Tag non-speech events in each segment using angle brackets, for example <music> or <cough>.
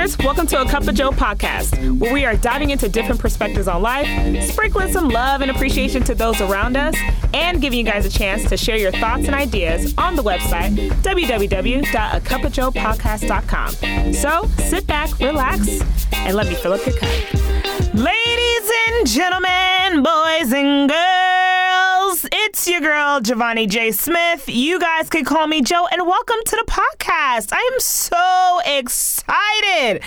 listeners. Welcome to a Cup of Joe podcast, where we are diving into different perspectives on life, sprinkling some love and appreciation to those around us, and giving you guys a chance to share your thoughts and ideas on the website www.acupofjoepodcast.com. So sit back, relax, and let me fill up your cup. Ladies and gentlemen, boys and girls, it's your girl, Giovanni J. Smith. You guys can call me Joe, and welcome to the podcast. I am so excited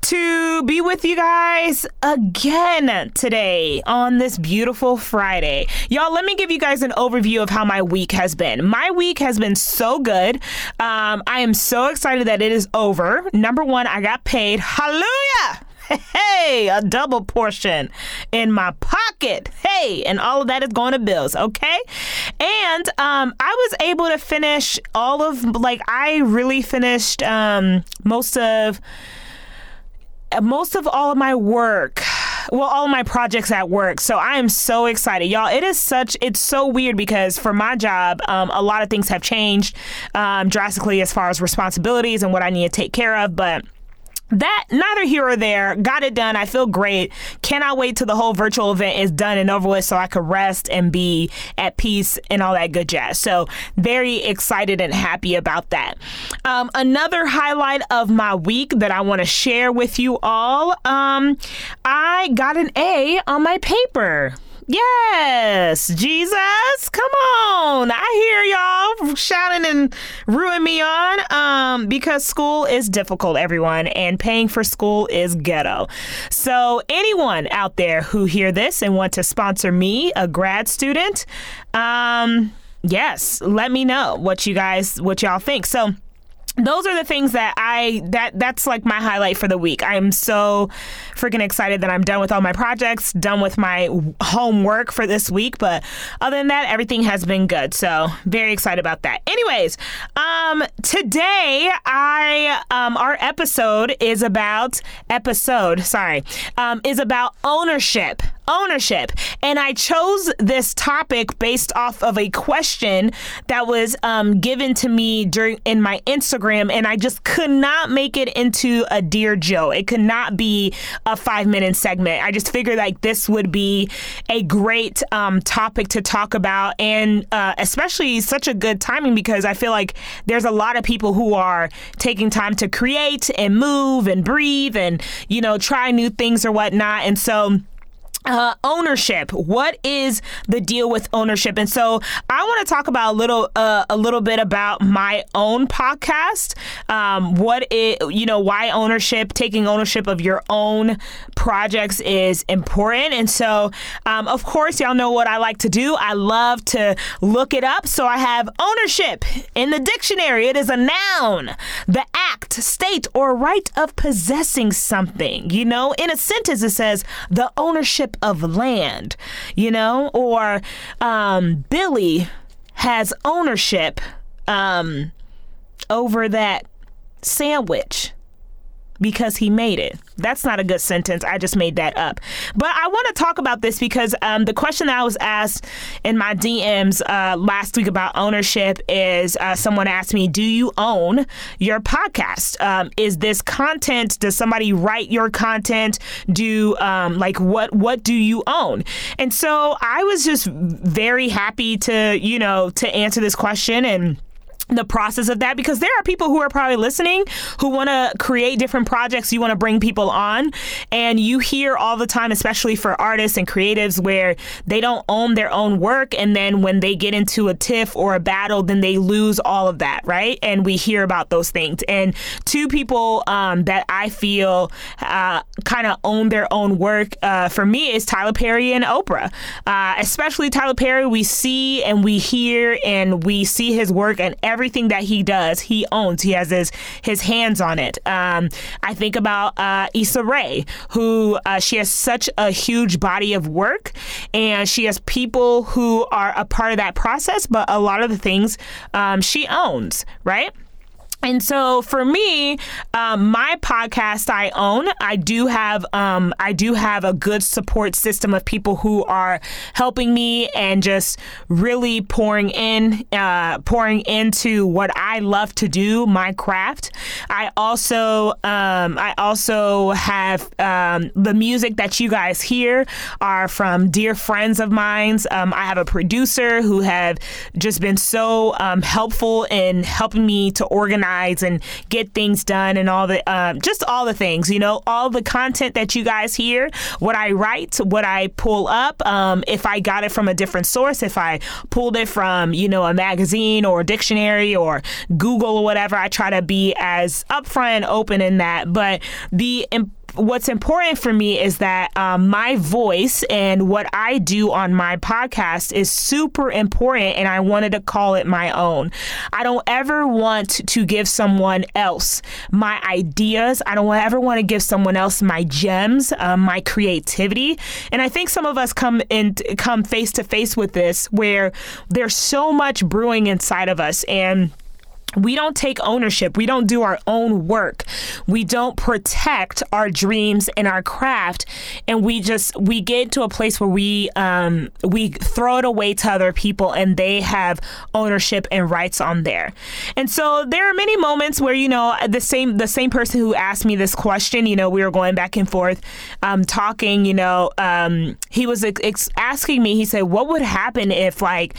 to be with you guys again today on this beautiful Friday. Y'all, let me give you guys an overview of how my week has been. My week has been so good. Um, I am so excited that it is over. Number one, I got paid. Hallelujah! Hey, a double portion in my pocket. Hey, and all of that is going to bills, okay? And um, I was able to finish all of, like, I really finished um, most of most of all of my work well all my projects at work so i am so excited y'all it is such it's so weird because for my job um, a lot of things have changed um, drastically as far as responsibilities and what i need to take care of but that neither here or there. Got it done. I feel great. Cannot wait till the whole virtual event is done and over with so i could rest and be at peace and all that good jazz. So very excited and happy about that. Um, another highlight of my week that i want to share with you all um, i got an a on my paper Yes, Jesus, come on. I hear y'all shouting and ruining me on um, because school is difficult, everyone, and paying for school is ghetto. So, anyone out there who hear this and want to sponsor me, a grad student, um, yes, let me know what you guys, what y'all think. So, those are the things that I that that's like my highlight for the week. I am so freaking excited that I'm done with all my projects, done with my homework for this week, but other than that everything has been good. So, very excited about that. Anyways, um today I um our episode is about episode, sorry, um is about ownership ownership. And I chose this topic based off of a question that was um, given to me during in my Instagram, and I just could not make it into a Dear Joe. It could not be a five minute segment. I just figured like this would be a great um, topic to talk about, and uh, especially such a good timing because I feel like there's a lot of people who are taking time to create and move and breathe and you know try new things or whatnot, and so. Uh, ownership. What is the deal with ownership? And so I want to talk about a little, uh, a little bit about my own podcast. Um, what it, you know, why ownership, taking ownership of your own projects is important. And so, um, of course, y'all know what I like to do. I love to look it up. So I have ownership in the dictionary. It is a noun, the act, state, or right of possessing something. You know, in a sentence, it says the ownership of land, you know, or um, Billy has ownership um, over that sandwich because he made it. That's not a good sentence. I just made that up. But I want to talk about this because um, the question that I was asked in my DMs uh, last week about ownership is uh, someone asked me, Do you own your podcast? Um, is this content? Does somebody write your content? Do um, like what what do you own? And so I was just very happy to, you know, to answer this question and the process of that because there are people who are probably listening who want to create different projects you want to bring people on. And you hear all the time especially for artists and creatives where they don't own their own work and then when they get into a tiff or a battle then they lose all of that right? And we hear about those things. And two people um, that i feel uh, kind of own their own work uh, for me is tyler perry and oprah. Uh, especially tyler perry we see and we hear and we see his work and everything that he does, he owns. He has his his hands on it. Um, I think about uh, Issa Rae, who uh, she has such a huge body of work, and she has people who are a part of that process. But a lot of the things um, she owns, right? And so for me, um, my podcast I own. I do have um, I do have a good support system of people who are helping me and just really pouring in, uh, pouring into what I love to do, my craft. I also um, I also have um, the music that you guys hear are from dear friends of mine. Um, I have a producer who have just been so um, helpful in helping me to organize and get things done and all the um, just all the things you know all the content that you guys hear. What i write what i pull up um, if i got it from a different source if i pulled it from you know a magazine or a dictionary or google or whatever i try to be as upfront and open in that. But the what's important for me is that um, my voice and what I do on my podcast is super important, and I wanted to call it my own. I don't ever want to give someone else my ideas. I don't ever want to give someone else my gems, um, my creativity. And I think some of us come in, come face to face with this, where there's so much brewing inside of us, and we don't take ownership. We don't do our own work. We don't protect our dreams and our craft, and we just we get to a place where we um, we throw it away to other people, and they have ownership and rights on there. And so there are many moments where you know the same the same person who asked me this question, you know, we were going back and forth, um, talking. You know, um, he was ex- asking me. He said, "What would happen if like?"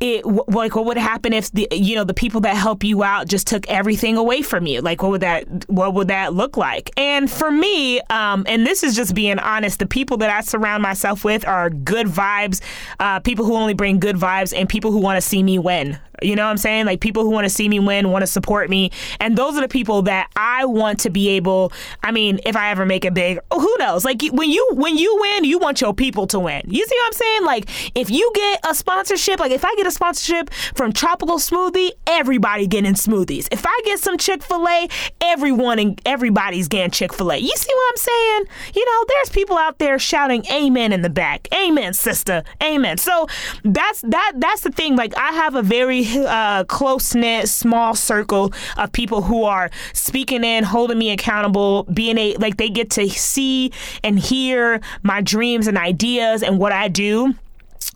It like what would happen if the you know the people that help you out just took everything away from you? Like what would that what would that look like? And for me um, and this is just being honest the people that i surround myself with are good vibes uh, people who only bring good vibes and people who want to see me win you know what I'm saying? Like people who want to see me win, want to support me. And those are the people that I want to be able, I mean, if I ever make it big, oh, who knows? Like when you when you win, you want your people to win. You see what I'm saying? Like if you get a sponsorship, like if I get a sponsorship from Tropical Smoothie, everybody getting smoothies. If I get some Chick-fil-A, everyone and everybody's getting Chick-fil-A. You see what I'm saying? You know, there's people out there shouting amen in the back. Amen, sister. Amen. So that's that that's the thing. Like I have a very <laughs> uh, close knit, small circle of people who are speaking in, holding me accountable, being a like they get to see and hear my dreams and ideas and what I do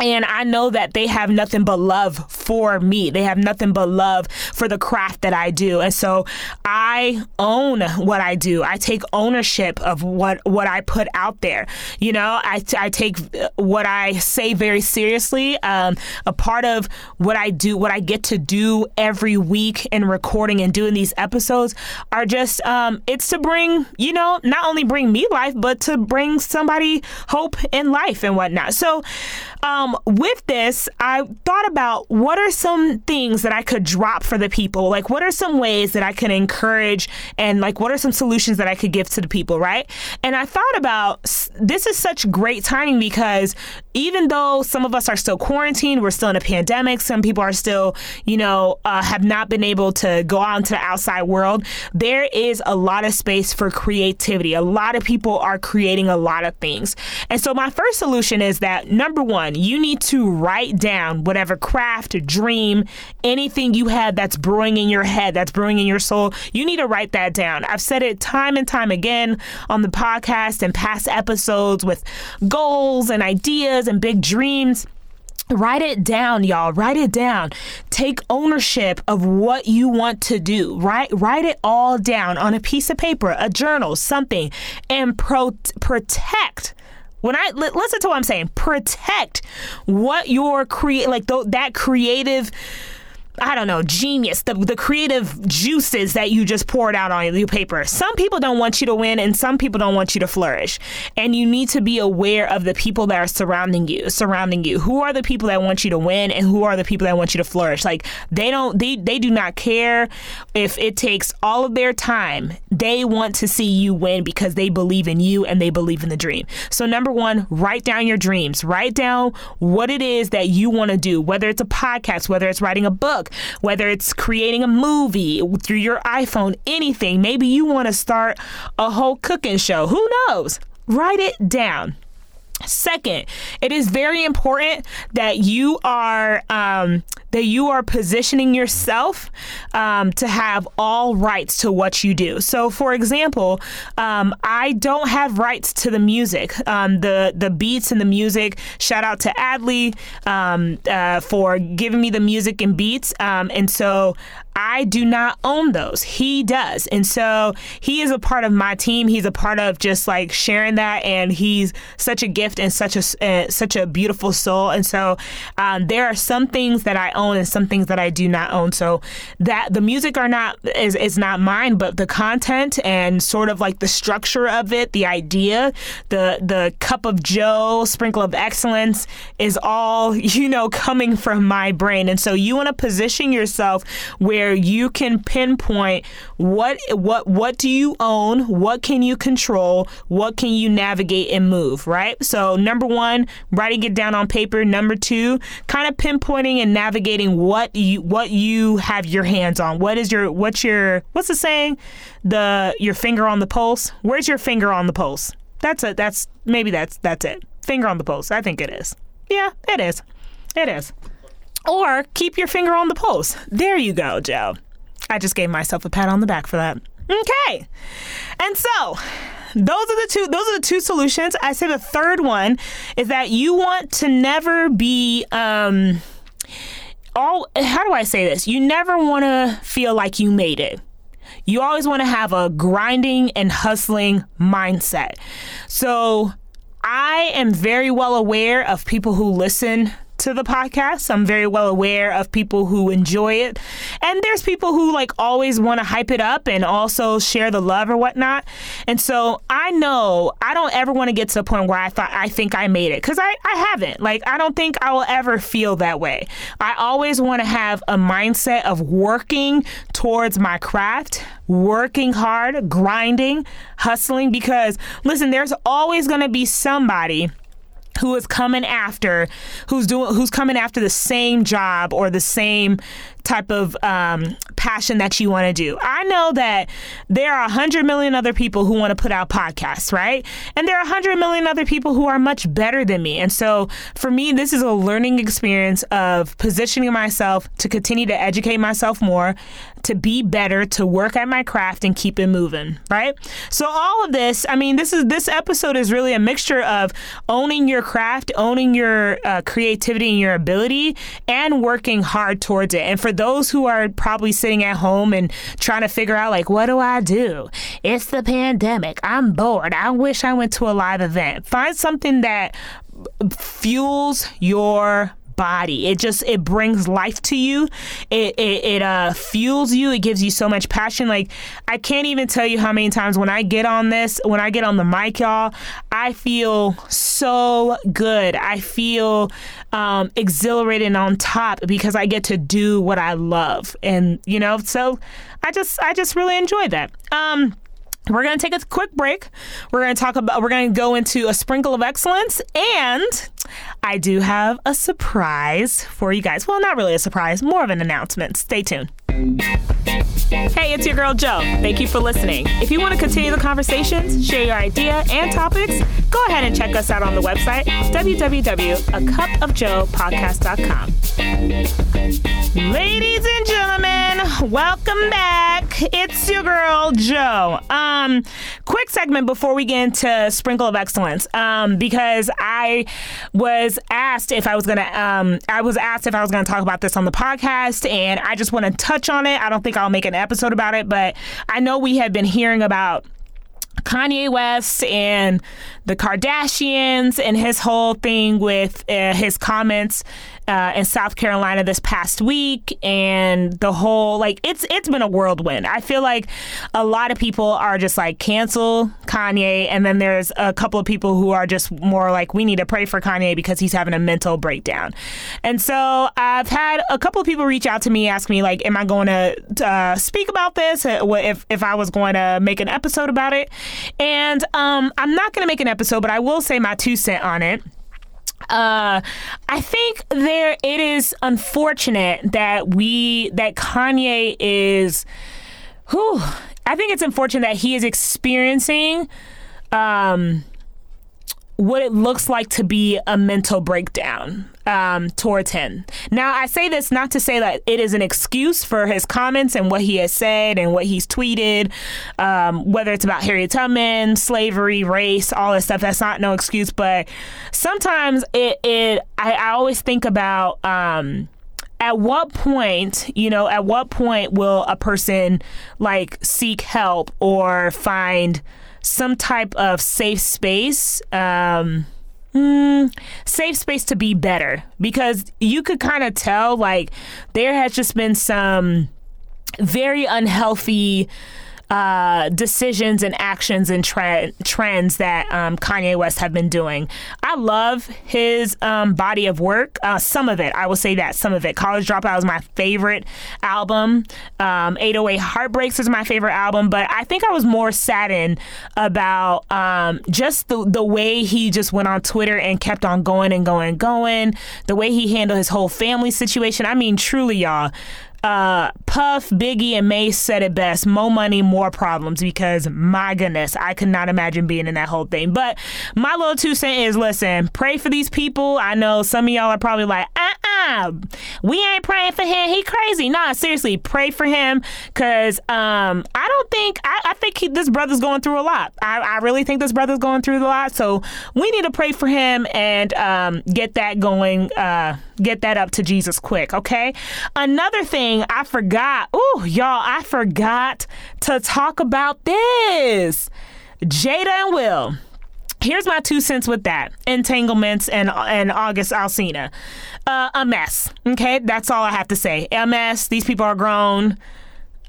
and I know that they have nothing but love for me. They have nothing but love for the craft that I do. And so I own what I do. I take ownership of what, what I put out there. You know, I, I take what I say very seriously. Um, a part of what I do, what I get to do every week in recording and doing these episodes are just, um, it's to bring, you know, not only bring me life, but to bring somebody hope in life and whatnot. So, um, with this, I thought about what are some things that I could drop for the people? Like, what are some ways that I can encourage and, like, what are some solutions that I could give to the people, right? And I thought about this is such great timing because even though some of us are still quarantined, we're still in a pandemic, some people are still, you know, uh, have not been able to go out into the outside world, there is a lot of space for creativity. A lot of people are creating a lot of things. And so, my first solution is that number one, you need to write down whatever craft, dream, anything you have that's brewing in your head, that's brewing in your soul. You need to write that down. I've said it time and time again on the podcast and past episodes with goals and ideas and big dreams. Write it down, y'all. Write it down. Take ownership of what you want to do. Right? Write it all down on a piece of paper, a journal, something, and pro- protect when I listen to what I'm saying, protect what your create like th- that creative I don't know, genius, the, the creative juices that you just poured out on your paper. Some people don't want you to win and some people don't want you to flourish. And you need to be aware of the people that are surrounding you, surrounding you. Who are the people that want you to win and who are the people that want you to flourish? Like they don't they they do not care if it takes all of their time. They want to see you win because they believe in you and they believe in the dream. So number 1, write down your dreams. Write down what it is that you want to do, whether it's a podcast, whether it's writing a book, whether it's creating a movie through your iPhone, anything. Maybe you want to start a whole cooking show. Who knows? Write it down. Second, it is very important that you are um, that you are positioning yourself um, to have all rights to what you do. So, for example, um, I don't have rights to the music, um, the the beats and the music. Shout out to Adley um, uh, for giving me the music and beats, um, and so I do not own those. He does. And so he is a part of my team. He's a part of just like sharing that and he's such a gift and such a uh, such a beautiful soul. And so um, there are some things that I own and some things that I do not own. So that the music are not is is not mine, but the content and sort of like the structure of it, the idea, the the cup of Joe, sprinkle of excellence is all, <laughs> you know, coming from my brain. And so you want to position yourself where you can pinpoint what what what do you own, what can you control, what can you navigate and move, right? So number 1, writing it down on paper, number 2, kind of pinpointing and what you what you have your hands on. What is your what's your what's the saying? The your finger on the pulse. Where's your finger on the pulse? That's it. That's maybe that's that's it. Finger on the pulse. I think it is. Yeah, it is. It is. Or keep your finger on the pulse. There you go, Joe. I just gave myself a pat on the back for that. Okay. And so, those are the two those are the two solutions. I say the third one is that you want to never be um all how do I say this? You never want to feel like you made it. You always want to have a grinding and hustling mindset. So, I am very well aware of people who listen to the podcast. I'm very well aware of people who enjoy it. And there's people who like always want to hype it up and also share the love or whatnot. And so I know I don't ever want to get to a point where I thought I think I made it because I, I haven't. Like, I don't think I will ever feel that way. I always want to have a mindset of working towards my craft, working hard, grinding, hustling because listen, there's always going to be somebody who is coming after who's doing who's coming after the same job or the same type of um, passion that you want to do. I know that there are a hundred million other people who want to put out podcasts, right? And there are a hundred million other people who are much better than me. And so for me, this is a learning experience of positioning myself to continue to educate myself more, to be better, to work at my craft and keep it moving, right? So all of this, I mean, this is this episode is really a mixture of owning your craft, owning your uh, creativity and your ability, and working hard towards it. And for those who are probably sitting at home and trying to figure out, like, what do I do? It's the pandemic. I'm bored. I wish I went to a live event. Find something that fuels your body. It just it brings life to you. It it, it uh, fuels you. It gives you so much passion. Like I can't even tell you how many times when I get on this, when I get on the mic, y'all, I feel so good. I feel um, exhilarated and on top because I get to do what I love, and you know, so I just I just really enjoy that. Um, we're going to take a quick break. We're going to talk about, we're going to go into a sprinkle of excellence. And I do have a surprise for you guys. Well, not really a surprise, more of an announcement. Stay tuned. Hey, it's your girl Joe. Thank you for listening. If you want to continue the conversations, share your idea and topics, go ahead and check us out on the website www.acupofjoepodcast.com. Ladies and gentlemen, welcome back. It's your girl Joe. Um, quick segment before we get into Sprinkle of Excellence, um, because I was asked if I was gonna, um, I was asked if I was gonna talk about this on the podcast, and I just want to touch on it. I don't think I'll make an episode about it, but I know we have been hearing about Kanye West and the Kardashians and his whole thing with uh, his comments uh, in South Carolina this past week, and the whole like it's it's been a whirlwind. I feel like a lot of people are just like cancel Kanye, and then there's a couple of people who are just more like we need to pray for Kanye because he's having a mental breakdown. And so I've had a couple of people reach out to me, ask me like, am I going to uh, speak about this? Uh, if if I was going to make an episode about it, and um, I'm not going to make an episode, but I will say my two cent on it. Uh, I think there it is unfortunate that we that Kanye is who I think it's unfortunate that he is experiencing um what it looks like to be a mental breakdown. Um, towards him. Now, I say this not to say that it is an excuse for his comments and what he has said and what he's tweeted, um, whether it's about Harriet Tubman, slavery, race, all this stuff. That's not no excuse, but sometimes it, it I, I always think about. Um, at what point, you know, at what point will a person like seek help or find some type of safe space? Um, mm, safe space to be better. Because you could kind of tell like there has just been some very unhealthy uh, decisions and actions and tre- trends that um, Kanye West have been doing. I love his um, body of work. Uh, some of it, I will say that some of it. College Dropout is my favorite album. Um, 808 Heartbreaks is my favorite album, but I think I was more saddened about um, just the the way he just went on Twitter and kept on going and going and going. The way he handled his whole family situation. I mean, truly, y'all uh, Puff, Biggie, and Mase said it best more money, more problems because my goodness, I could not imagine being in that whole thing. But my little two cent is listen, pray for these people. I know some of y'all are probably like, uh uh we ain't praying for him. He crazy. Nah, seriously, pray for him because um, I don't think, I, I think he, this brother's going through a lot. I, I really think this brother's going through a lot. So we need to pray for him and um, get that going, uh, get that up to Jesus quick, okay? Another thing I forgot. Ooh, y'all, I forgot to talk about this. Jada and Will. Here's my two cents with that. Entanglements and and August Alsina. Uh, a mess. Okay, that's all I have to say. A mess. These people are grown.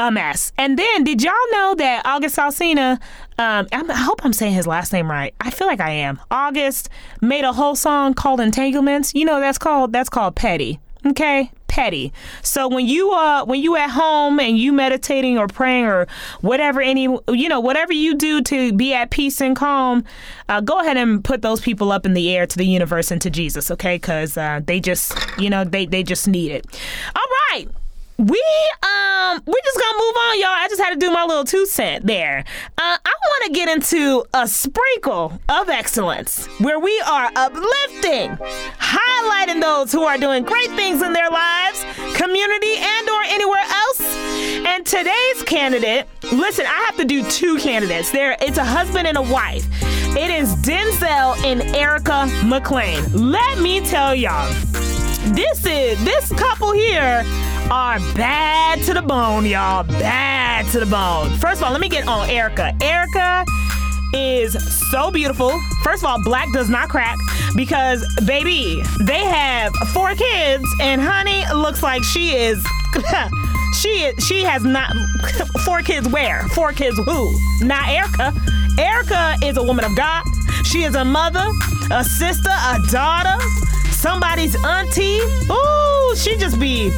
A mess. And then, did y'all know that August Alsina? Um, i hope I'm saying his last name right. I feel like I am. August made a whole song called Entanglements. You know that's called that's called Petty. Okay, petty. So when you uh when you at home and you meditating or praying or whatever any you know whatever you do to be at peace and calm, uh, go ahead and put those people up in the air to the universe and to Jesus, okay? Because uh, they just you know they they just need it. All right we um we're just gonna move on, y'all. I just had to do my little two cent there. Uh, I want to get into a sprinkle of excellence, where we are uplifting, highlighting those who are doing great things in their lives, community, and or anywhere else. And today's candidate, listen, I have to do two candidates. There, it's a husband and a wife. It is Denzel and Erica McLean. Let me tell y'all, this is this couple here are bad to the bone, y'all. Bad to the bone. First of all, let me get on Erica. Erica is so beautiful. First of all, black does not crack because, baby, they have four kids, and honey looks like she is. <laughs> she is, she has not <laughs> four kids. Where four kids? Who? Not Erica. Erica is a woman of God. She is a mother, a sister, a daughter, somebody's auntie. Ooh, she just be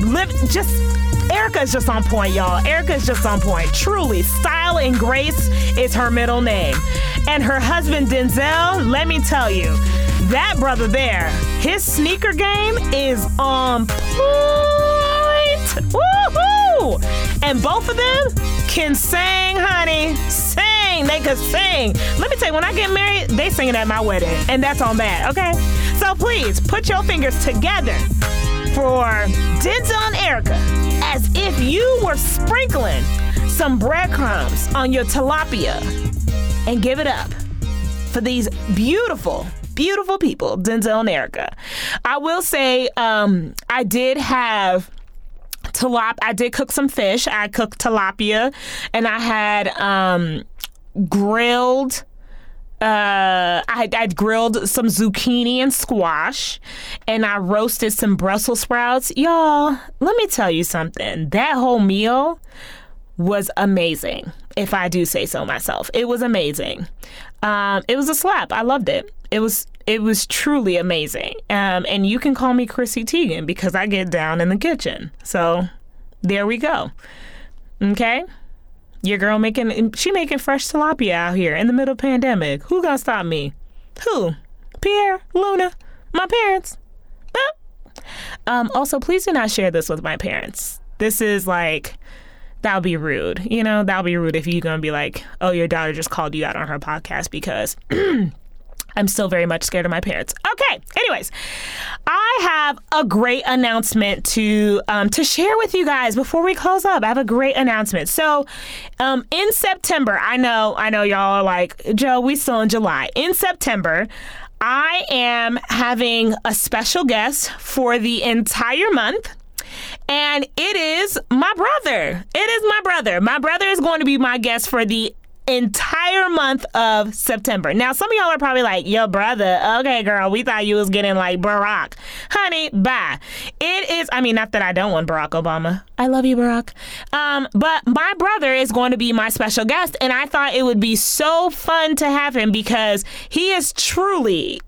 live just Erica's just on point, y'all. Erica's just on point. Truly, style and grace is her middle name. And her husband Denzel, let me tell you, that brother there, his sneaker game is on point. Woohoo! And both of them can sing, honey. Sing. They can sing. Let me tell you, when I get married, they singing at my wedding. And that's on that, okay? So please put your fingers together for Denzel and Erica as if you were sprinkling some breadcrumbs on your tilapia and give it up for these beautiful, beautiful people, Denzel and Erica. I will say, um, I did have tilap. I did cook some fish. I cooked tilapia, and I had um, grilled uh, I, I grilled some zucchini and squash, and I roasted some Brussels sprouts. Y'all, let me tell you something. That whole meal was amazing, if I do say so myself. It was amazing. Um, it was a slap. I loved it. It was it was truly amazing. Um, and you can call me Chrissy Teigen because I get down in the kitchen. So there we go. Okay. Your girl making she making fresh tilapia out here in the middle of pandemic. Who gonna stop me? Who? Pierre, Luna, my parents. Um, also, please do not share this with my parents. This is like that'll be rude. You know, that'll be rude if you're gonna be like, oh, your daughter just called you out on her podcast because <clears throat> I'm still very much scared of my parents. Okay, anyways, I have a great announcement to um, to share with you guys before we close up. I have a great announcement. So, um, in September, I know, I know y'all are like, Joe, we still in July. In September, I am having a special guest for the entire month. And it is my brother. It is my brother. My brother is going to be my guest for the entire month of September. Now, some of y'all are probably like, "Your brother, okay, girl, we thought you was getting like Barack." Honey, bye. It is, I mean, not that I don't want Barack Obama. I love you, Barack. Um, but my brother is going to be my special guest, and I thought it would be so fun to have him because he is truly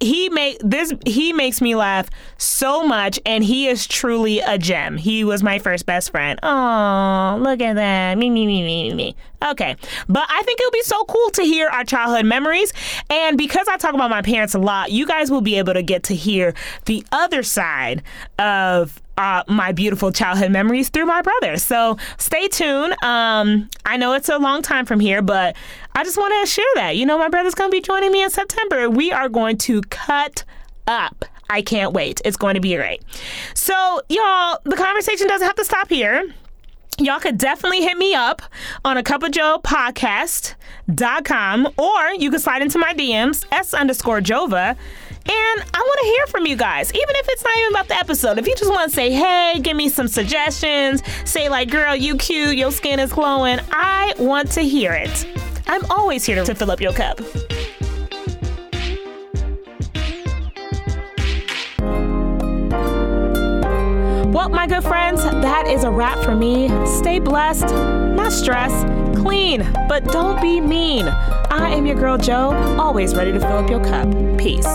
he make this he makes me laugh so much and he is truly a gem. He was my first best friend. Oh look at that. Me me me me me okay. But i think it'll be so cool to hear our childhood memories. And because i talk about my parents a lot you guys will be able to get to hear the other side of uh, my beautiful childhood memories through my brother. So stay tuned. Um, I know it's a long time from here, but I just want to share that. You know, my brother's going to be joining me in September. We are going to cut up. I can't wait. It's going to be great. So, y'all, the conversation doesn't have to stop here y'all could definitely hit me up on a cup of joe podcast.com or you can slide into my DMs, S underscore Jova. And I want to hear from you guys, even if it's not even about the episode. If you just want to say, hey, give me some suggestions, say, like, girl, you cute, your skin is glowing, I want to hear it. I'm always here to fill up your cup. Well, my good friends, that is a wrap for me. Stay blessed, not stressed, clean, but don't be mean. I am your girl, Joe, always ready to fill up your cup. Peace.